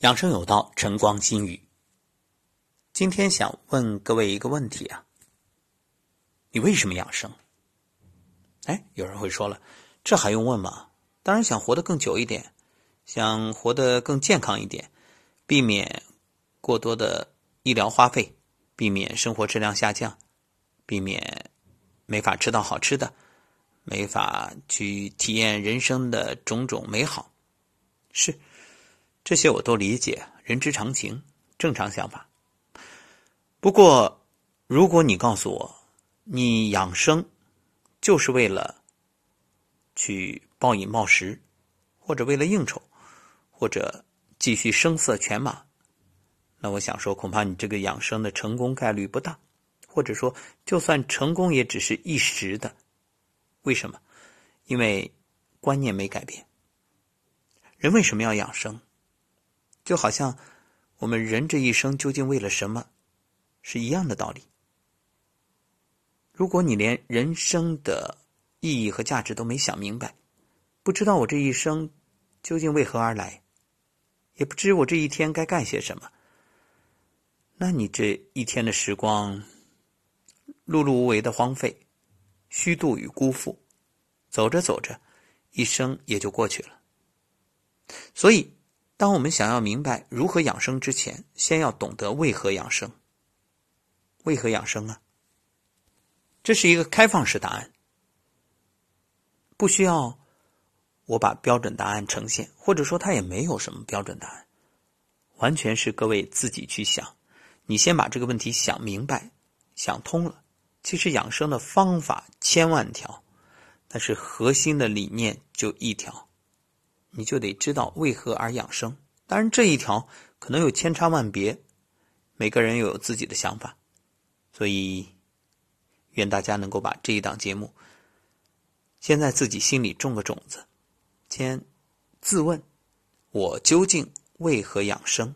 养生有道，晨光心语。今天想问各位一个问题啊，你为什么养生？哎，有人会说了，这还用问吗？当然想活得更久一点，想活得更健康一点，避免过多的医疗花费，避免生活质量下降，避免没法吃到好吃的，没法去体验人生的种种美好，是。这些我都理解，人之常情，正常想法。不过，如果你告诉我，你养生就是为了去暴饮暴食，或者为了应酬，或者继续声色犬马，那我想说，恐怕你这个养生的成功概率不大，或者说，就算成功，也只是一时的。为什么？因为观念没改变。人为什么要养生？就好像我们人这一生究竟为了什么，是一样的道理。如果你连人生的意义和价值都没想明白，不知道我这一生究竟为何而来，也不知我这一天该干些什么，那你这一天的时光，碌碌无为的荒废、虚度与辜负，走着走着，一生也就过去了。所以。当我们想要明白如何养生之前，先要懂得为何养生。为何养生啊？这是一个开放式答案，不需要我把标准答案呈现，或者说它也没有什么标准答案，完全是各位自己去想。你先把这个问题想明白、想通了，其实养生的方法千万条，但是核心的理念就一条。你就得知道为何而养生。当然，这一条可能有千差万别，每个人又有自己的想法，所以愿大家能够把这一档节目先在自己心里种个种子，先自问：我究竟为何养生？